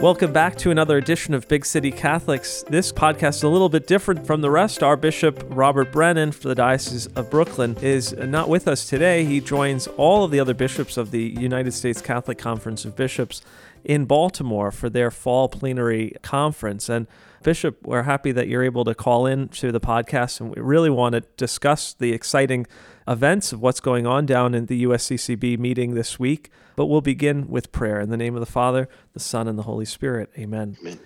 Welcome back to another edition of Big City Catholics. This podcast is a little bit different from the rest. Our Bishop Robert Brennan for the Diocese of Brooklyn is not with us today. He joins all of the other bishops of the United States Catholic Conference of Bishops in Baltimore for their fall plenary conference. And Bishop, we're happy that you're able to call in to the podcast, and we really want to discuss the exciting events of what's going on down in the USCCB meeting this week. But we'll begin with prayer in the name of the Father, the Son, and the Holy Spirit. Amen. Amen.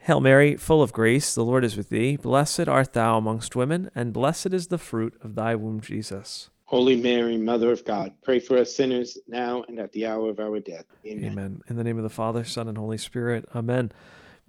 Hail Mary, full of grace, the Lord is with thee. Blessed art thou amongst women, and blessed is the fruit of thy womb, Jesus. Holy Mary, Mother of God, pray for us sinners now and at the hour of our death. Amen. Amen. In the name of the Father, Son, and Holy Spirit. Amen.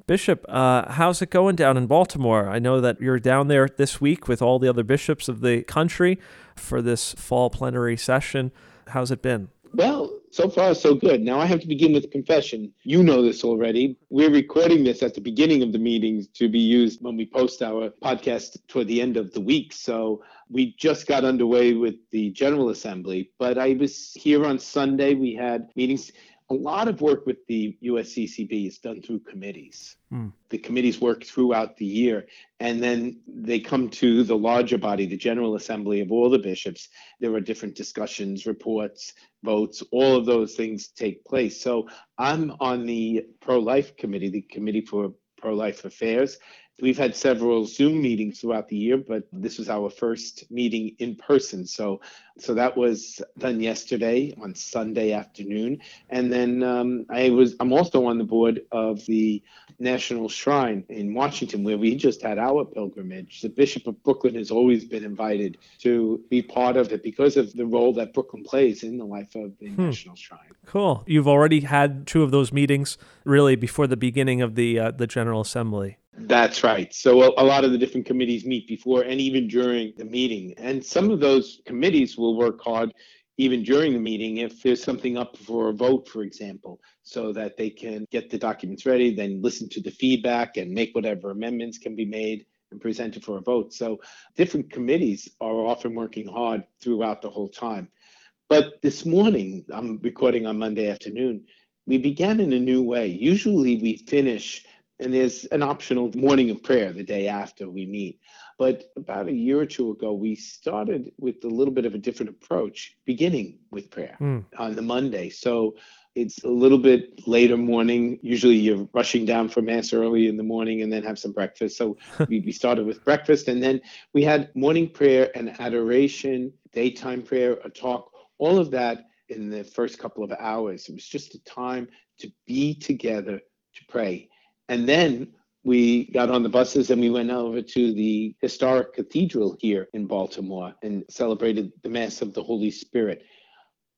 Bishop, uh, how's it going down in Baltimore? I know that you're down there this week with all the other bishops of the country for this fall plenary session. How's it been? Well, so far so good. Now I have to begin with a confession. You know this already. We're recording this at the beginning of the meetings to be used when we post our podcast toward the end of the week. So we just got underway with the General Assembly, but I was here on Sunday. We had meetings a lot of work with the USCCB is done through committees. Mm. The committees work throughout the year, and then they come to the larger body, the General Assembly of all the bishops. There are different discussions, reports, votes, all of those things take place. So I'm on the pro life committee, the Committee for Pro Life Affairs, We've had several Zoom meetings throughout the year, but this was our first meeting in person. So, so that was done yesterday on Sunday afternoon, and then um, I was I'm also on the board of the National Shrine in Washington, where we just had our pilgrimage. The Bishop of Brooklyn has always been invited to be part of it because of the role that Brooklyn plays in the life of the hmm. National Shrine. Cool. You've already had two of those meetings, really, before the beginning of the uh, the General Assembly. That's right. So a, a, lot of the different committees meet before and even during the meeting. And some of those committees will work hard even during the meeting if there's something up for a vote, for example, so that they can get the documents ready, then listen to the feedback and make whatever amendments can be made and presented for a vote. So different committees are often working hard throughout the whole time. But this morning, I'm recording on Monday afternoon, we began in a new way. Usually we finish and there's an optional morning of prayer the day after we meet. But about a year or two ago, we started with a little bit of a different approach, beginning with prayer mm. on the Monday. So it's a little bit later morning. Usually you're rushing down for Mass early in the morning and then have some breakfast. So we, we started with breakfast and then we had morning prayer and adoration, daytime prayer, a talk, all of that in the first couple of hours. It was just a time to be together to pray and then we got on the buses and we went over to the historic cathedral here in Baltimore and celebrated the Mass of the Holy Spirit.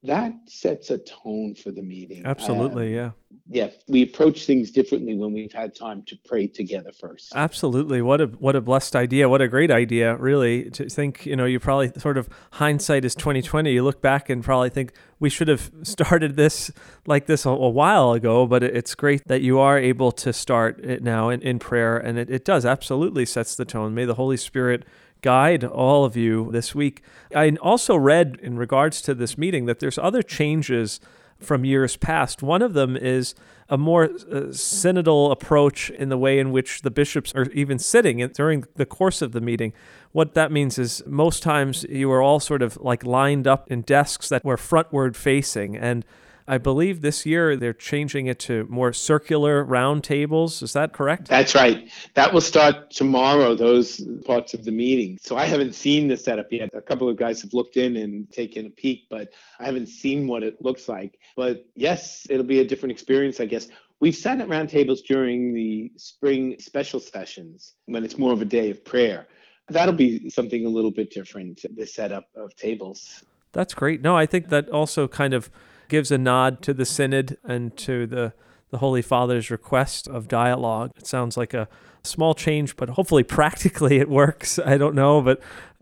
That sets a tone for the meeting. Absolutely, uh, yeah. Yeah, we approach things differently when we've had time to pray together first. Absolutely. What a what a blessed idea. What a great idea, really. To think, you know, you probably sort of hindsight is 2020. You look back and probably think we should have started this like this a, a while ago, but it's great that you are able to start it now in, in prayer and it, it does absolutely sets the tone. May the Holy Spirit guide all of you this week. I also read in regards to this meeting that there's other changes from years past. One of them is a more uh, synodal approach in the way in which the bishops are even sitting during the course of the meeting. What that means is most times you are all sort of like lined up in desks that were frontward facing and I believe this year they're changing it to more circular round tables. Is that correct? That's right. That will start tomorrow, those parts of the meeting. So I haven't seen the setup yet. A couple of guys have looked in and taken a peek, but I haven't seen what it looks like. But yes, it'll be a different experience, I guess. We've sat at round tables during the spring special sessions when it's more of a day of prayer. That'll be something a little bit different, the setup of tables. That's great. No, I think that also kind of gives a nod to the synod and to the the Holy Father's request of dialogue. It sounds like a small change, but hopefully practically it works. I don't know, but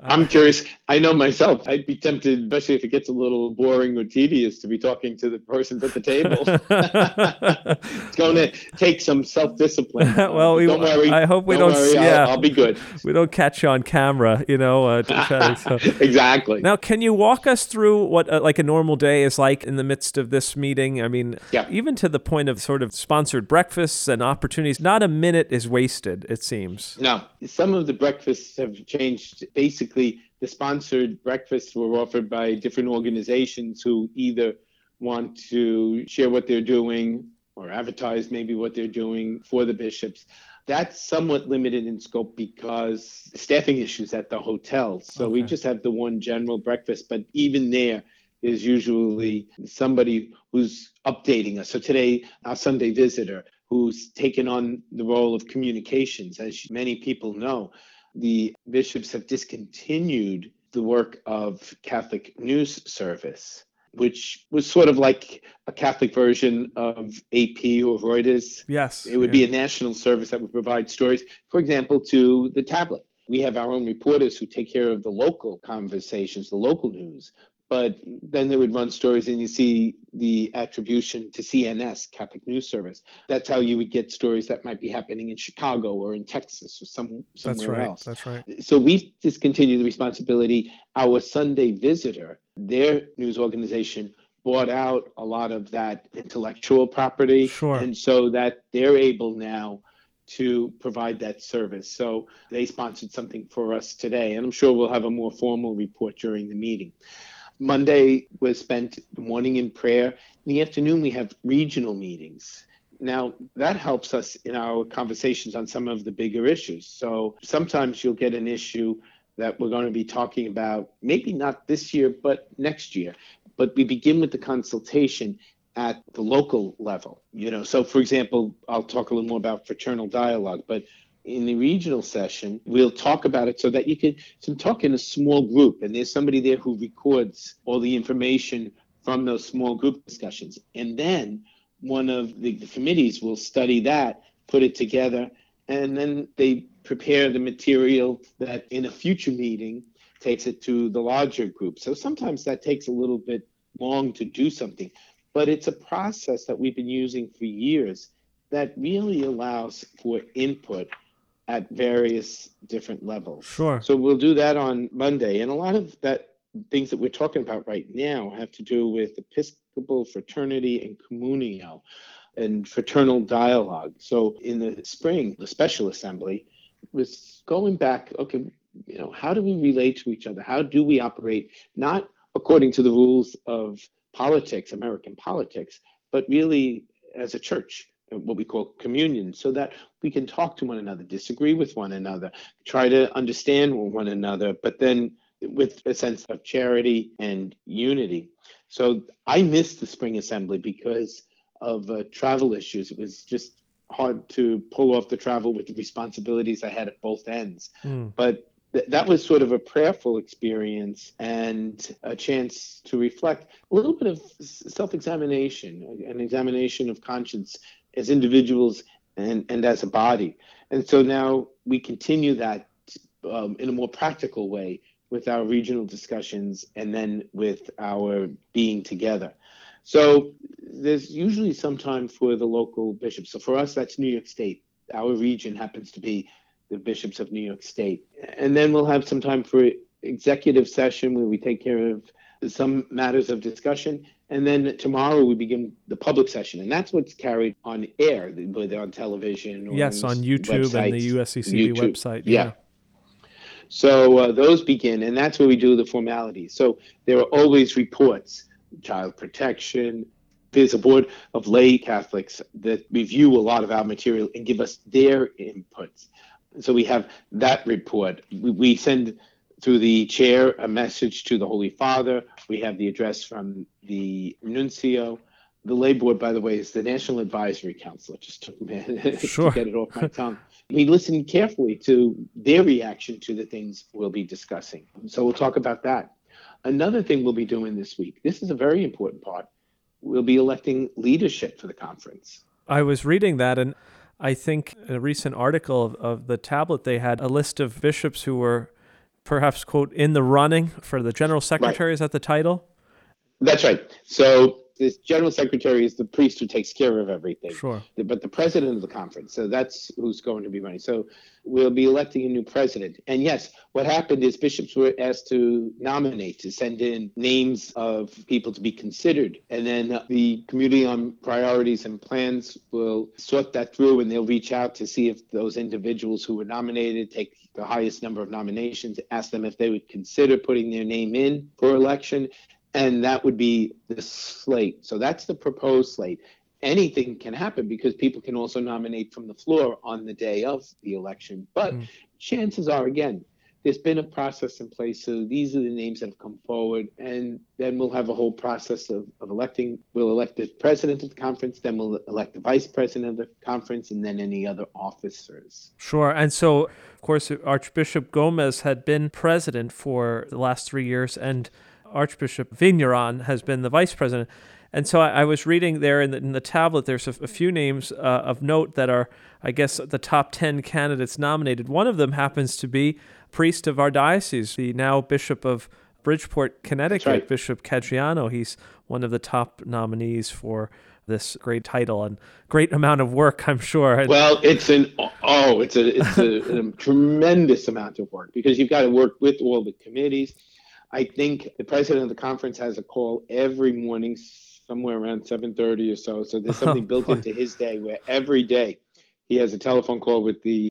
I'm curious. I know myself. I'd be tempted, especially if it gets a little boring or tedious, to be talking to the persons at the table. it's going to take some self-discipline. well, we, don't worry. I hope we don't, don't. Worry, yeah, I'll, I'll, be good. We don't catch you on camera, you know. Uh, to, so. exactly. Now, can you walk us through what uh, like a normal day is like in the midst of this meeting? I mean, yeah. even to the point of sort of sponsored breakfasts and opportunities, not a minute is wasted. It seems. No, some of the breakfasts have changed. Basically, the sponsored breakfasts were offered by different organizations who either want to share what they're doing or advertise maybe what they're doing for the bishops. That's somewhat limited in scope because staffing issues at the hotel. So okay. we just have the one general breakfast, but even there is usually somebody who's updating us. So today, our Sunday visitor who's taken on the role of communications, as many people know the bishops have discontinued the work of Catholic News Service, which was sort of like a Catholic version of AP or Reuters. Yes. It would yeah. be a national service that would provide stories, for example, to the tablet. We have our own reporters who take care of the local conversations, the local news but then they would run stories and you see the attribution to CNS, Catholic News Service. That's how you would get stories that might be happening in Chicago or in Texas or some, somewhere That's right. else. That's right. So we've discontinued the responsibility. Our Sunday Visitor, their news organization, bought out a lot of that intellectual property. Sure. And so that they're able now to provide that service. So they sponsored something for us today, and I'm sure we'll have a more formal report during the meeting. Monday was spent the morning in prayer. In the afternoon, we have regional meetings. Now, that helps us in our conversations on some of the bigger issues. So sometimes you'll get an issue that we're going to be talking about, maybe not this year, but next year. But we begin with the consultation at the local level. You know, so for example, I'll talk a little more about fraternal dialogue, but in the regional session, we'll talk about it so that you can, talk in a small group and there's somebody there who records all the information from those small group discussions. And then one of the, the committees will study that, put it together, and then they prepare the material that in a future meeting takes it to the larger group. So sometimes that takes a little bit long to do something, but it's a process that we've been using for years that really allows for input at various different levels. Sure. So we'll do that on Monday. And a lot of that things that we're talking about right now have to do with Episcopal fraternity and communio and fraternal dialogue. So in the spring, the special assembly was going back, okay, you know, how do we relate to each other? How do we operate not according to the rules of politics, American politics, but really as a church? What we call communion, so that we can talk to one another, disagree with one another, try to understand one another, but then with a sense of charity and unity. So I missed the spring assembly because of uh, travel issues. It was just hard to pull off the travel with the responsibilities I had at both ends. Mm. But th- that was sort of a prayerful experience and a chance to reflect a little bit of self examination, an examination of conscience as individuals and, and as a body. And so now we continue that um, in a more practical way with our regional discussions and then with our being together. So there's usually some time for the local bishops. So for us, that's New York State. Our region happens to be the bishops of New York State. And then we'll have some time for executive session where we take care of some matters of discussion. And then tomorrow we begin the public session, and that's what's carried on air, whether on television or yes, on YouTube websites, and the USCCB YouTube. website. Yeah. yeah. So uh, those begin, and that's where we do the formalities. So there are always reports, child protection. There's a board of lay Catholics that review a lot of our material and give us their inputs. So we have that report. We, we send through the chair a message to the Holy Father. We have the address from the nuncio. The lay board, by the way, is the National Advisory Council. It just took a minute sure. to get it off my tongue. We listen carefully to their reaction to the things we'll be discussing. So we'll talk about that. Another thing we'll be doing this week, this is a very important part. We'll be electing leadership for the conference. I was reading that, and I think a recent article of, of the tablet, they had a list of bishops who were perhaps quote in the running for the general secretary. Right. Is that the title? That's right. So this general secretary is the priest who takes care of everything. Sure. But the president of the conference, so that's who's going to be running. So we'll be electing a new president. And yes, what happened is bishops were asked to nominate, to send in names of people to be considered. And then the Committee on Priorities and Plans will sort that through and they'll reach out to see if those individuals who were nominated take the highest number of nominations, ask them if they would consider putting their name in for election and that would be the slate. So that's the proposed slate. Anything can happen because people can also nominate from the floor on the day of the election. But mm. chances are, again, there's been a process in place. So these are the names that have come forward. And then we'll have a whole process of, of electing. We'll elect the president of the conference, then we'll elect the vice president of the conference, and then any other officers. Sure. And so, of course, Archbishop Gomez had been president for the last three years. And Archbishop Vigneron has been the vice president. And so I, I was reading there in the, in the tablet, there's a, a few names uh, of note that are, I guess, the top 10 candidates nominated. One of them happens to be priest of our diocese, the now Bishop of Bridgeport, Connecticut, right. Bishop Caggiano. He's one of the top nominees for this great title and great amount of work, I'm sure. Well, it's an oh, it's a it's a, a tremendous amount of work because you've got to work with all the committees I think the president of the conference has a call every morning, somewhere around 7:30 or so. So there's oh, something built into his day where every day he has a telephone call with the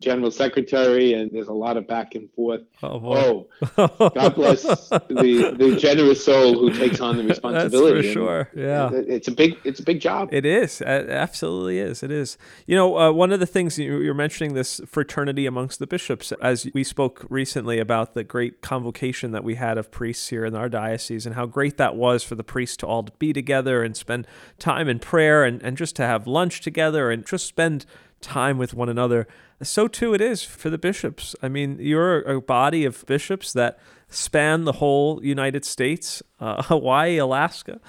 general secretary, and there's a lot of back and forth. Oh, oh God bless the the generous soul who takes on the responsibility. That's for sure. Yeah, it's a big it's a big job. It is. It absolutely is. It is. You know, uh, one of the things you're mentioning this fraternity amongst the bishops, as we spoke recently about the great convocation that we had of priests here in our diocese, and how great that was for the priests to all be together and spend time in prayer and, and just to have lunch together and just spend time with one another. So too it is for the bishops. I mean, you're a body of bishops that span the whole United States, uh, Hawaii, Alaska.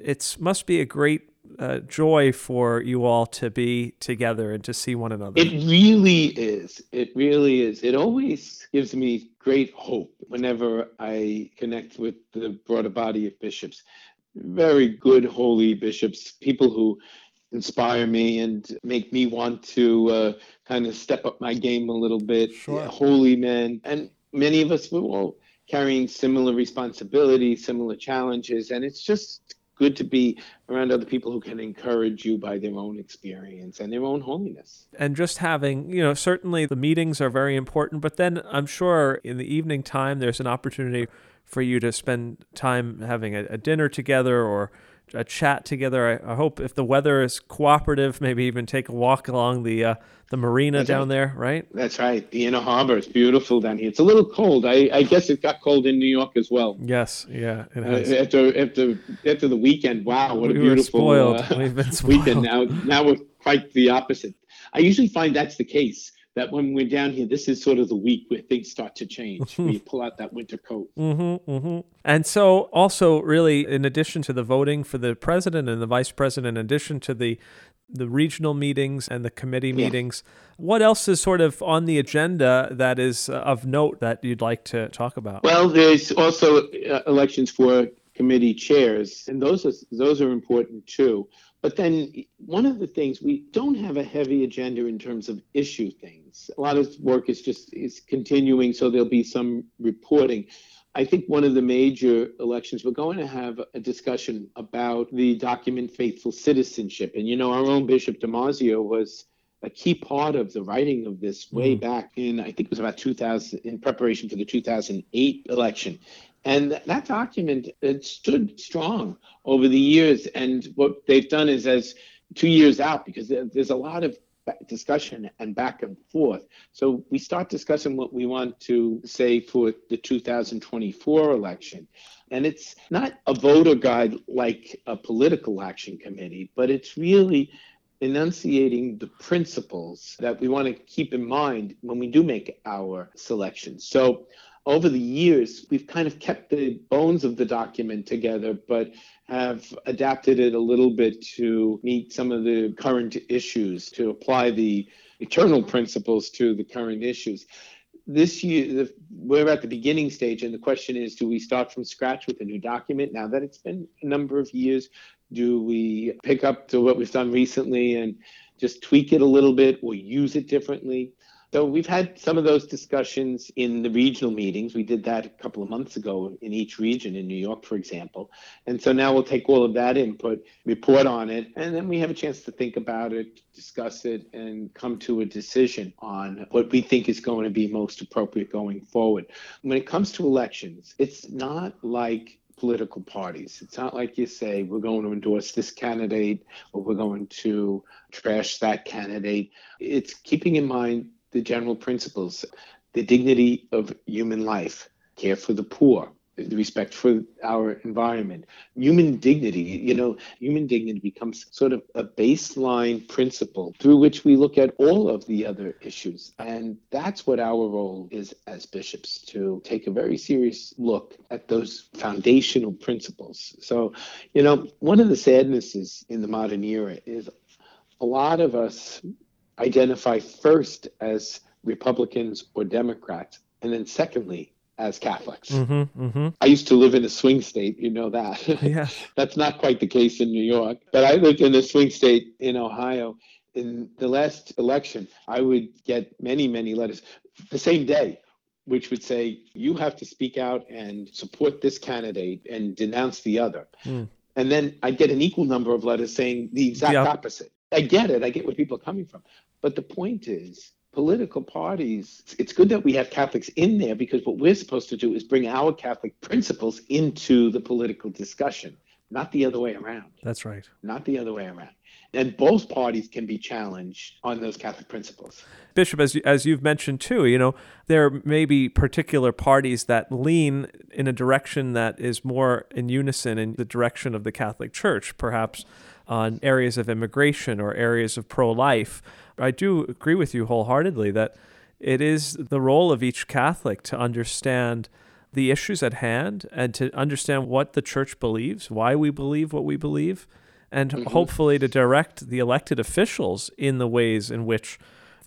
It must be a great uh, joy for you all to be together and to see one another. It really is. It really is. It always gives me great hope whenever I connect with the broader body of bishops. Very good, holy bishops, people who inspire me and make me want to uh, kind of step up my game a little bit. Sure. Holy men, and many of us were all carrying similar responsibilities, similar challenges, and it's just good to be around other people who can encourage you by their own experience and their own holiness. And just having, you know, certainly the meetings are very important, but then I'm sure in the evening time there's an opportunity for you to spend time having a, a dinner together or a chat together. I, I, hope if the weather is cooperative, maybe even take a walk along the uh, the marina That's down right. there, right? That's right. The inner harbor is beautiful down here. It's a little cold. I, I guess it got cold in New York as well. Yes, yeah. Uh, after after after the weekend, wow, what we a beautiful uh, We've been spoiled. weekend. Now now we're quite the opposite. I usually find that's the case that when we're down here, this is sort of the week where things start to change. we pull out that winter coat. Mm-hmm, mm-hmm. And so, also, really, in addition to the voting for the president and the vice president, in addition to the the regional meetings and the committee meetings, yeah. what else is sort of on the agenda that is uh, of note that you'd like to talk about? Well, there's also uh, elections for committee chairs, and those are those are important too. But then one of the things we don't have a heavy agenda in terms of issue things. A lot of work is just is continuing, so there'll be some reporting. I think one of the major elections, we're going to have a discussion about the document faithful citizenship. And you know, our own Bishop DiMarzio was a key part of the writing of this way mm. back in, I think it was about 2000, in preparation for the 2008 election. And that document it stood strong over the years. And what they've done is, as two years out, because there's a lot of discussion and back and forth. So we start discussing what we want to say for the 2024 election. And it's not a voter guide like a political action committee, but it's really enunciating the principles that we want to keep in mind when we do make our selections. So over the years, we've kind of kept the bones of the document together, but have adapted it a little bit to meet some of the current issues, to apply the eternal principles to the current issues. this year, the, we're at the beginning stage, and the question is do we start from scratch with a new document now that it's been a number of years? Do we pick up to what we've done recently and just tweak it a little bit or use it differently? So we've had some of those discussions in the regional meetings. We did that a couple of months ago in each region in New York, for example. And so now we'll take all of that input, report on it, and then we have a chance to think about it, discuss it, and come to a decision on what we think is going to be most appropriate going forward. When it comes to elections, it's not like political parties. It's not like you say, we're going to endorse this candidate or we're going to trash that candidate. It's keeping in mind the general principles, the dignity of human life, care for the poor, the respect for our environment, human dignity. You know, human dignity becomes sort of a baseline principle through which we look at all of the other issues. And that's what our role is as bishops to take a very serious look at those foundational principles. So, you know, one of the sadnesses in the modern era is a lot of us identify first as Republicans or Democrats, and then secondly as Catholics. Mm-hmm, mm-hmm. I used to live in a swing state, you know that. Yeah. That's not quite the case in New York, but I lived in a swing state in Ohio. In the last election, I would get many, many letters the same day, which would say, You have to speak out and support this candidate and denounce the other. Mm. And then I'd get an equal number of letters saying the exact op- opposite. I get it. I get where people are coming from. But the point is, political parties, it's good that we have Catholics in there because what we're supposed to do is bring our Catholic principles into the political discussion, not the other way around. That's right. Not the other way around. And both parties can be challenged on those Catholic principles. Bishop, as, you, as you've mentioned too, you know, there may be particular parties that lean in a direction that is more in unison in the direction of the Catholic Church, perhaps on areas of immigration or areas of pro life. I do agree with you wholeheartedly that it is the role of each Catholic to understand the issues at hand and to understand what the church believes, why we believe what we believe, and mm-hmm. hopefully to direct the elected officials in the ways in which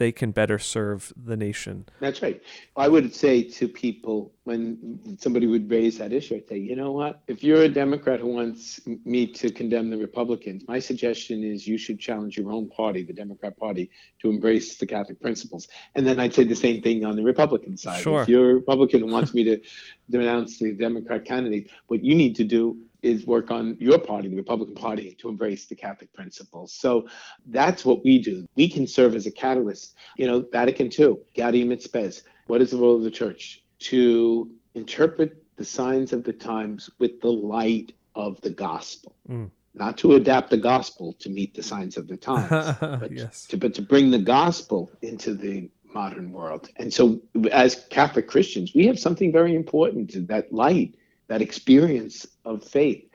they can better serve the nation. That's right. I would say to people when somebody would raise that issue, I'd say, you know what? If you're a Democrat who wants me to condemn the Republicans, my suggestion is you should challenge your own party, the Democrat Party, to embrace the Catholic principles. And then I'd say the same thing on the Republican side. Sure. If you're a Republican who wants me to denounce the Democrat candidate, what you need to do is work on your party, the Republican Party, to embrace the Catholic principles. So that's what we do. We can serve as a catalyst. You know, Vatican II, Gaudium et Spes. What is the role of the church? To interpret the signs of the times with the light of the gospel. Mm. Not to adapt the gospel to meet the signs of the times, but, yes. to, but to bring the gospel into the modern world. And so, as Catholic Christians, we have something very important that light that experience of faith.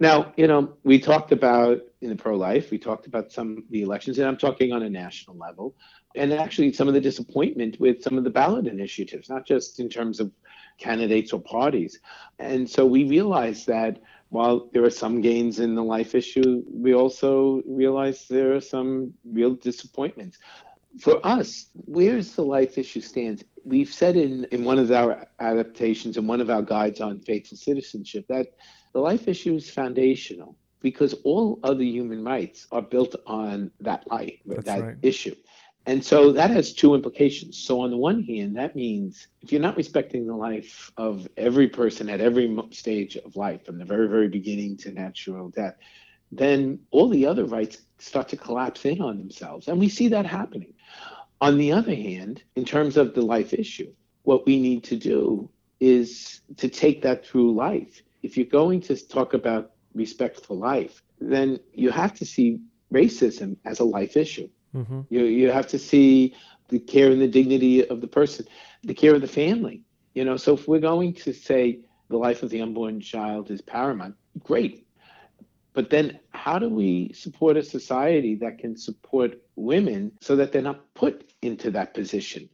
Now, you know, we talked about in the pro life, we talked about some of the elections, and I'm talking on a national level, and actually some of the disappointment with some of the ballot initiatives, not just in terms of candidates or parties. And so we realized that while there are some gains in the life issue, we also realize there are some real disappointments for us, where's the life issue stands? We've said in, in one of our adaptations and one of our guides on faith and citizenship that the life issue is foundational because all other human rights are built on that life, That's that right. issue. And so that has two implications. So, on the one hand, that means if you're not respecting the life of every person at every stage of life, from the very, very beginning to natural death, then all the other rights start to collapse in on themselves. And we see that happening. On the other hand, in terms of the life issue, what we need to do is to take that through life. If you're going to talk about respect for life, then you have to see racism as a life issue. Mm-hmm. You, you have to see the care and the dignity of the person, the care of the family. You know, so if we're going to say the life of the unborn child is paramount, great. But then, how do we support a society that can support women so that they're not put into that position?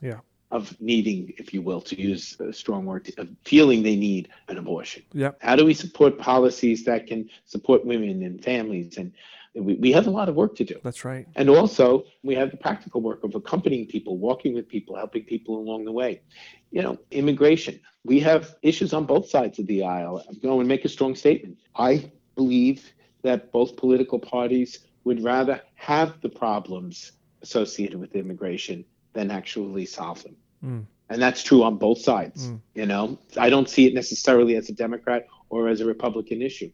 Yeah. Of needing, if you will, to use a strong word, of feeling they need an abortion. Yeah. How do we support policies that can support women and families and We, we have a lot of work to do. That's right. And also, we have the practical work of accompanying people, walking with people, helping people along the way. You know, immigration. We have issues on both sides of the aisle. I'm going to make a strong statement. I believe that both political parties would rather have the problems associated with immigration than actually solve them. Mm. And that's true on both sides. Mm. You know, I don't see it necessarily as a Democrat or as a Republican issue.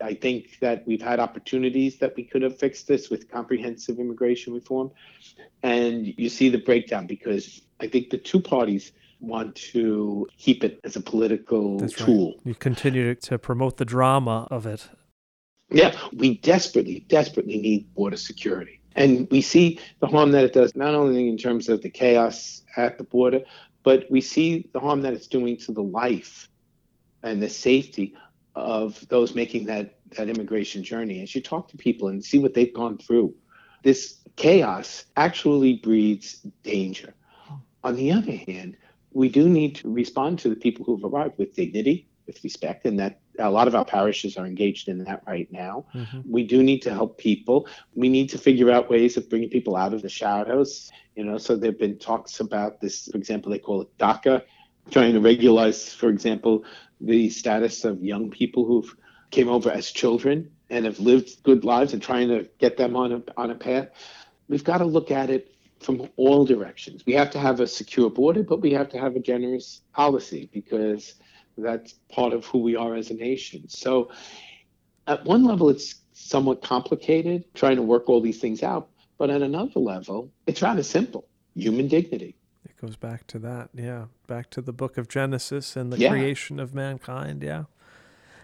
I think that we've had opportunities that we could have fixed this with comprehensive immigration reform. And you see the breakdown because I think the two parties want to keep it as a political That's tool. Right. You continue to promote the drama of it. Yeah, we desperately, desperately need border security. And we see the harm that it does, not only in terms of the chaos at the border, but we see the harm that it's doing to the life and the safety of those making that, that immigration journey. As you talk to people and see what they've gone through, this chaos actually breeds danger. On the other hand, we do need to respond to the people who've arrived with dignity, with respect, and that a lot of our parishes are engaged in that right now. Mm-hmm. We do need to help people. We need to figure out ways of bringing people out of the shadows. You know, so there have been talks about this. For example, they call it DACA, trying to regularize, for example, the status of young people who've came over as children and have lived good lives and trying to get them on a, on a path. We've got to look at it from all directions. We have to have a secure border, but we have to have a generous policy because that's part of who we are as a nation. So, at one level, it's somewhat complicated trying to work all these things out, but at another level, it's rather simple human dignity. It goes back to that, yeah, back to the book of Genesis and the yeah. creation of mankind, yeah.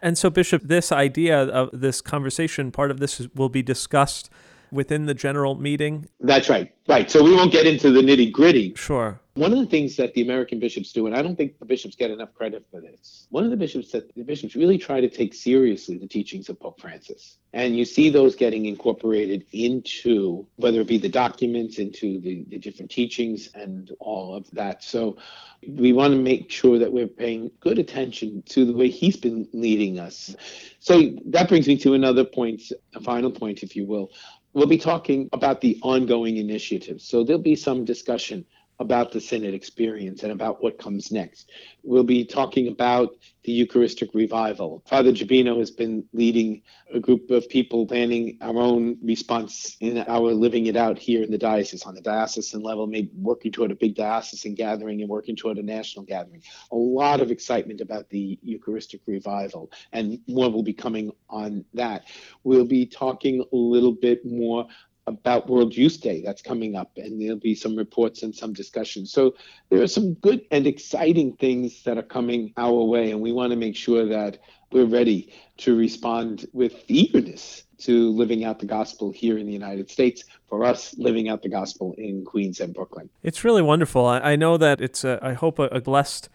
And so, Bishop, this idea of this conversation, part of this will be discussed within the general meeting? That's right. Right. So we won't get into the nitty gritty. Sure. One of the things that the American bishops do, and I don't think the bishops get enough credit for this, one of the bishops that the bishops really try to take seriously the teachings of Pope Francis. And you see those getting incorporated into whether it be the documents, into the, the different teachings, and all of that. So we want to make sure that we're paying good attention to the way he's been leading us. So that brings me to another point, a final point, if you will. We'll be talking about the ongoing initiatives. So there'll be some discussion about the synod experience and about what comes next. We'll be talking about the Eucharistic revival. Father Jabino has been leading a group of people planning our own response in our living it out here in the diocese on the diocesan level, maybe working toward a big diocesan gathering and working toward a national gathering. A lot of excitement about the Eucharistic revival, and more will be coming on that. We'll be talking a little bit more about World Youth Day that's coming up, and there'll be some reports and some discussion. So there are some good and exciting things that are coming our way, and we want to make sure that we're ready to respond with eagerness to living out the gospel here in the United States for us living out the gospel in Queens and Brooklyn. It's really wonderful. I, know that it's, a, I hope, a, a blessed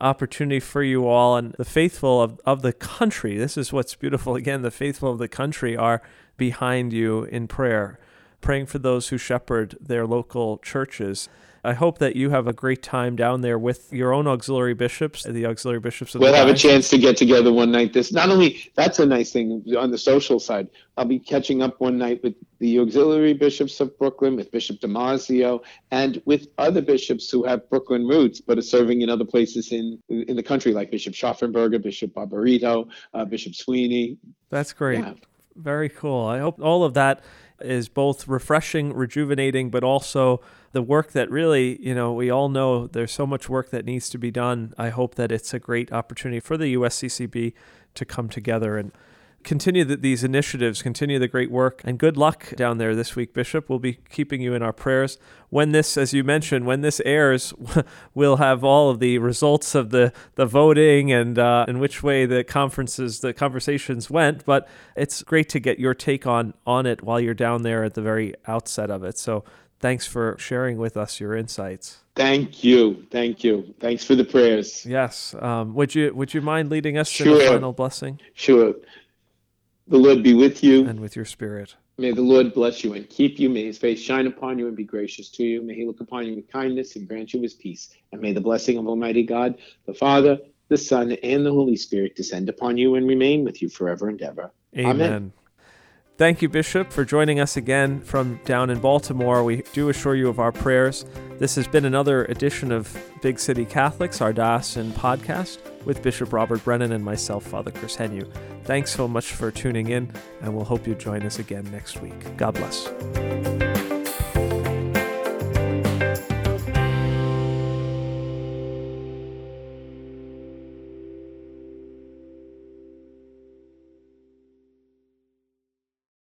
opportunity for you all and the faithful of, of the country. This is what's beautiful. Again, the faithful of the country are behind you in prayer praying for those who shepherd their local churches. I hope that you have a great time down there with your own auxiliary bishops, the auxiliary bishops. Of we'll have a chance to get together one night. This not only that's a nice thing on the social side. I'll be catching up one night with the auxiliary bishops of Brooklyn, with Bishop DiMarzio, and with other bishops who have Brooklyn roots but are serving in other places in in the country, like Bishop Scharfenberger, Bishop Barbarito, uh, Bishop Sweeney. That's great. Yeah. Very cool. I hope all of that is both refreshing, rejuvenating, but also the work that really, you know, we all know there's so much work that needs to be done. I hope that it's a great opportunity for the USCCB to come together and continue the, these initiatives, continue the great work, and good luck down there this week, Bishop. We'll be keeping you in our prayers. When this, as you mentioned, when this airs, we'll have all of the results of the, the voting and uh, in which way the conferences, the conversations went. But it's great to get your take on on it while you're down there at the very outset of it. So thanks for sharing with us your insights. Thank you, thank you. Thanks for the prayers. Yes. Um, would you would you mind leading us sure. to the final blessing? Sure. The Lord be with you. And with your spirit. May the Lord bless you and keep you. May his face shine upon you and be gracious to you. May he look upon you with kindness and grant you his peace. And may the blessing of Almighty God, the Father, the Son, and the Holy Spirit descend upon you and remain with you forever and ever. Amen. Amen. Thank you, Bishop, for joining us again from down in Baltimore. We do assure you of our prayers. This has been another edition of Big City Catholics, our diocesan podcast, with Bishop Robert Brennan and myself, Father Chris Heanue. Thanks so much for tuning in, and we'll hope you join us again next week. God bless.